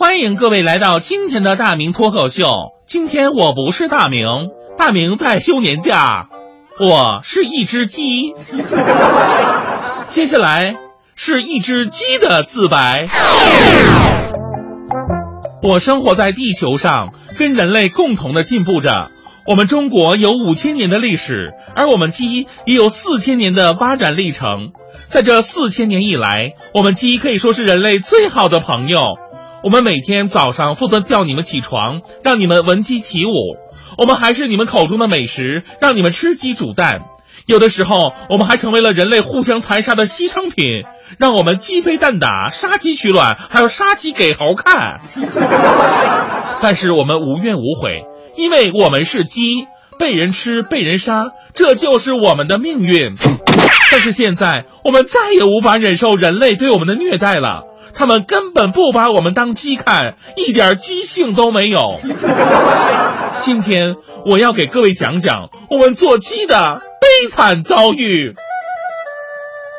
欢迎各位来到今天的大明脱口秀。今天我不是大明，大明在休年假，我是一只鸡。接下来是一只鸡的自白。我生活在地球上，跟人类共同的进步着。我们中国有五千年的历史，而我们鸡也有四千年的发展历程。在这四千年以来，我们鸡可以说是人类最好的朋友。我们每天早上负责叫你们起床，让你们闻鸡起舞。我们还是你们口中的美食，让你们吃鸡煮蛋。有的时候，我们还成为了人类互相残杀的牺牲品，让我们鸡飞蛋打，杀鸡取卵，还要杀鸡给猴看。但是我们无怨无悔，因为我们是鸡，被人吃，被人杀，这就是我们的命运。但是现在，我们再也无法忍受人类对我们的虐待了。他们根本不把我们当鸡看，一点鸡性都没有。今天我要给各位讲讲我们做鸡的悲惨遭遇。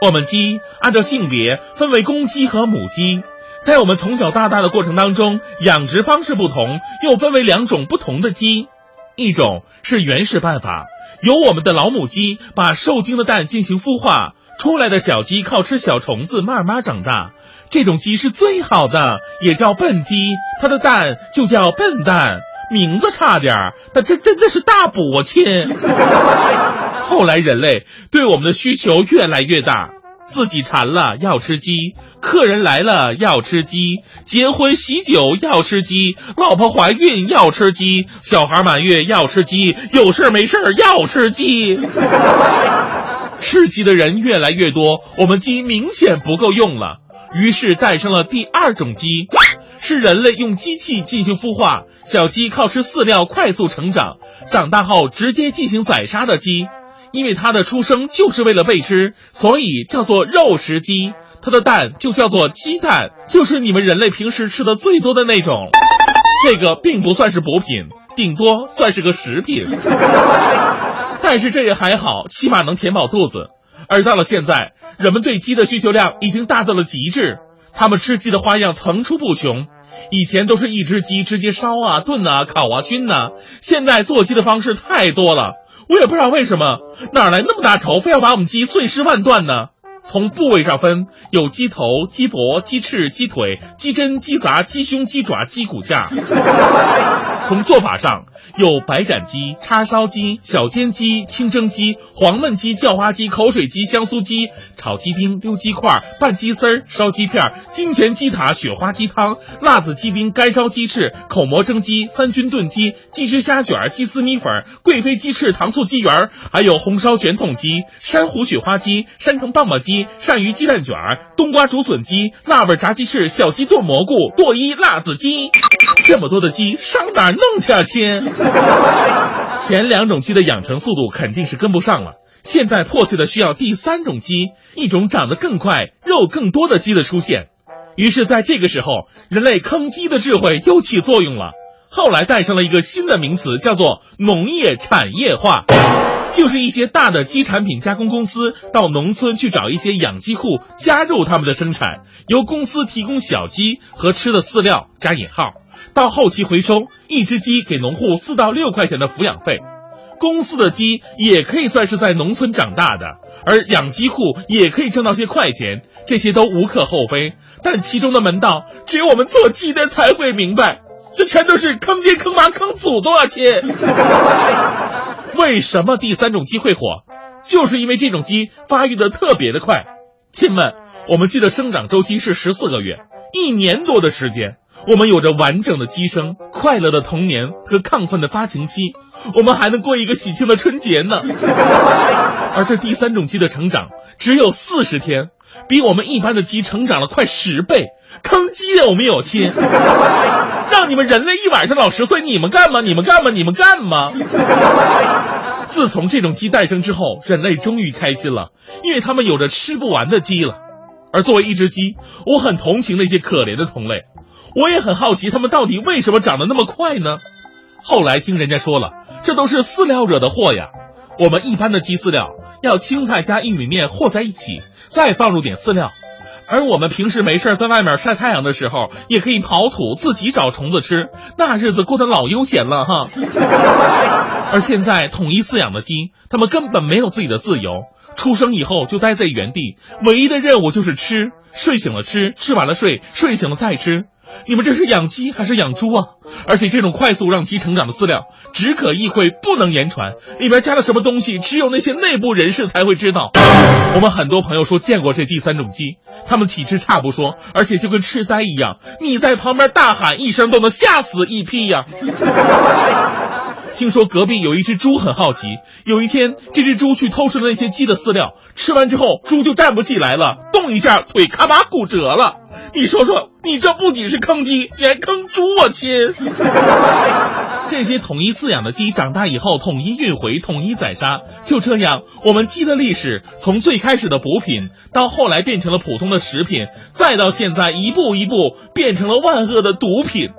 我们鸡按照性别分为公鸡和母鸡，在我们从小到大的过程当中，养殖方式不同，又分为两种不同的鸡。一种是原始办法，由我们的老母鸡把受精的蛋进行孵化，出来的小鸡靠吃小虫子慢慢长大。这种鸡是最好的，也叫笨鸡，它的蛋就叫笨蛋，名字差点儿，但这真的是大补啊亲。后来人类对我们的需求越来越大。自己馋了要吃鸡，客人来了要吃鸡，结婚喜酒要吃鸡，老婆怀孕要吃鸡，小孩满月要吃鸡，有事没事要吃鸡。吃鸡的人越来越多，我们鸡明显不够用了，于是诞生了第二种鸡，是人类用机器进行孵化，小鸡靠吃饲料快速成长，长大后直接进行宰杀的鸡。因为它的出生就是为了被吃，所以叫做肉食鸡。它的蛋就叫做鸡蛋，就是你们人类平时吃的最多的那种。这个并不算是补品，顶多算是个食品。但是这也还好，起码能填饱肚子。而到了现在，人们对鸡的需求量已经大到了极致，他们吃鸡的花样层出不穷。以前都是一只鸡直接烧啊、炖啊、烤啊、熏呐，现在做鸡的方式太多了。我也不知道为什么哪来那么大仇，非要把我们鸡碎尸万段呢？从部位上分，有鸡头、鸡脖、鸡翅、鸡腿、鸡胗、鸡杂、鸡胸、鸡爪、鸡骨架。从做法上，有白斩鸡、叉烧鸡、小煎鸡、清蒸鸡、黄焖鸡、叫花鸡、口水鸡、香酥鸡、炒鸡丁、溜鸡块、拌鸡丝儿、烧鸡片、金钱鸡塔、雪花鸡汤、辣子鸡丁、干烧鸡翅、口蘑蒸鸡、三军炖鸡、鸡汁虾卷、鸡丝米粉、贵妃鸡翅、糖醋鸡圆，还有红烧卷筒鸡、珊瑚雪花鸡、山城棒棒鸡、鳝鱼鸡蛋卷儿、冬瓜竹笋鸡、辣味炸鸡翅、小鸡炖蘑菇、剁一辣子鸡，这么多的鸡上哪儿弄去啊亲？前两种鸡的养成速度肯定是跟不上了，现在迫切的需要第三种鸡，一种长得更快、肉更多的鸡的出现。于是，在这个时候，人类坑鸡的智慧又起作用了。后来诞生了一个新的名词，叫做农业产业化，就是一些大的鸡产品加工公司到农村去找一些养鸡户，加入他们的生产，由公司提供小鸡和吃的饲料（加引号），到后期回收，一只鸡给农户四到六块钱的抚养费。公司的鸡也可以算是在农村长大的，而养鸡户也可以挣到些快钱，这些都无可厚非。但其中的门道，只有我们做鸡的才会明白，这全都是坑爹坑妈坑祖宗啊！亲，为什么第三种鸡会火？就是因为这种鸡发育的特别的快。亲们，我们鸡的生长周期是十四个月，一年多的时间。我们有着完整的鸡生、快乐的童年和亢奋的发情期，我们还能过一个喜庆的春节呢。而这第三种鸡的成长只有四十天，比我们一般的鸡成长了快十倍，坑鸡有没有亲？让你们人类一晚上老十岁，你们干吗？你们干吗？你们干吗？自从这种鸡诞生之后，人类终于开心了，因为他们有着吃不完的鸡了。而作为一只鸡，我很同情那些可怜的同类。我也很好奇，它们到底为什么长得那么快呢？后来听人家说了，这都是饲料惹的祸呀。我们一般的鸡饲料要青菜加玉米面和在一起，再放入点饲料，而我们平时没事在外面晒太阳的时候，也可以刨土自己找虫子吃，那日子过得老悠闲了哈。而现在统一饲养的鸡，它们根本没有自己的自由，出生以后就待在原地，唯一的任务就是吃，睡醒了吃，吃完了睡，睡醒了再吃。你们这是养鸡还是养猪啊？而且这种快速让鸡成长的饲料只可意会，不能言传，里边加了什么东西，只有那些内部人士才会知道。我们很多朋友说见过这第三种鸡，它们体质差不说，而且就跟痴呆一样，你在旁边大喊一声都能吓死一批呀。听说隔壁有一只猪很好奇，有一天这只猪去偷吃了那些鸡的饲料，吃完之后猪就站不起来了，动一下腿咔吧骨折了。你说说，你这不仅是坑鸡，你还坑猪啊，亲！这些统一饲养的鸡长大以后统一运回，统一宰杀，就这样，我们鸡的历史从最开始的补品，到后来变成了普通的食品，再到现在一步一步变成了万恶的毒品。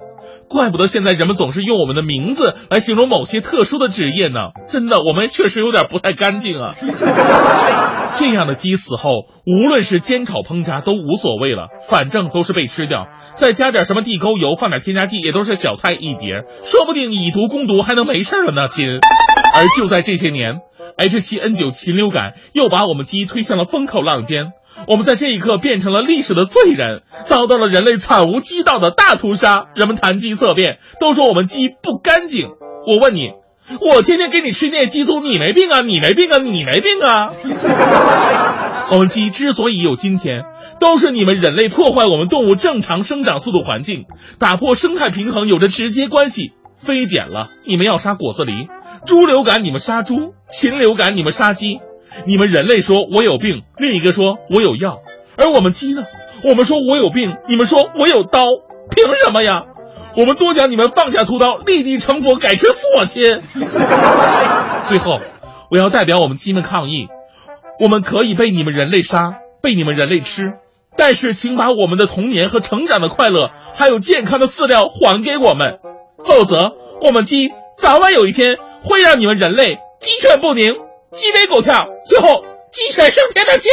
怪不得现在人们总是用我们的名字来形容某些特殊的职业呢！真的，我们确实有点不太干净啊。这样的鸡死后，无论是煎炒烹炸都无所谓了，反正都是被吃掉，再加点什么地沟油，放点添加剂，也都是小菜一碟，说不定以毒攻毒还能没事了呢，亲。而就在这些年，H7N9 禽流感又把我们鸡推向了风口浪尖。我们在这一刻变成了历史的罪人，遭到了人类惨无鸡道的大屠杀。人们谈鸡色变，都说我们鸡不干净。我问你，我天天给你吃那些鸡足，你没病啊？你没病啊？你没病啊？我们鸡之所以有今天，都是你们人类破坏我们动物正常生长速度环境，打破生态平衡有着直接关系。非典了，你们要杀果子狸；猪流感，你们杀猪；禽流感，你们杀鸡。你们人类说我有病，另一个说我有药，而我们鸡呢？我们说我有病，你们说我有刀，凭什么呀？我们多想你们放下屠刀，立地成佛，改吃素啊，亲！最后，我要代表我们鸡们抗议：我们可以被你们人类杀，被你们人类吃，但是请把我们的童年和成长的快乐，还有健康的饲料还给我们，否则我们鸡早晚有一天会让你们人类鸡犬不宁。鸡飞狗跳，最后鸡犬升天的天。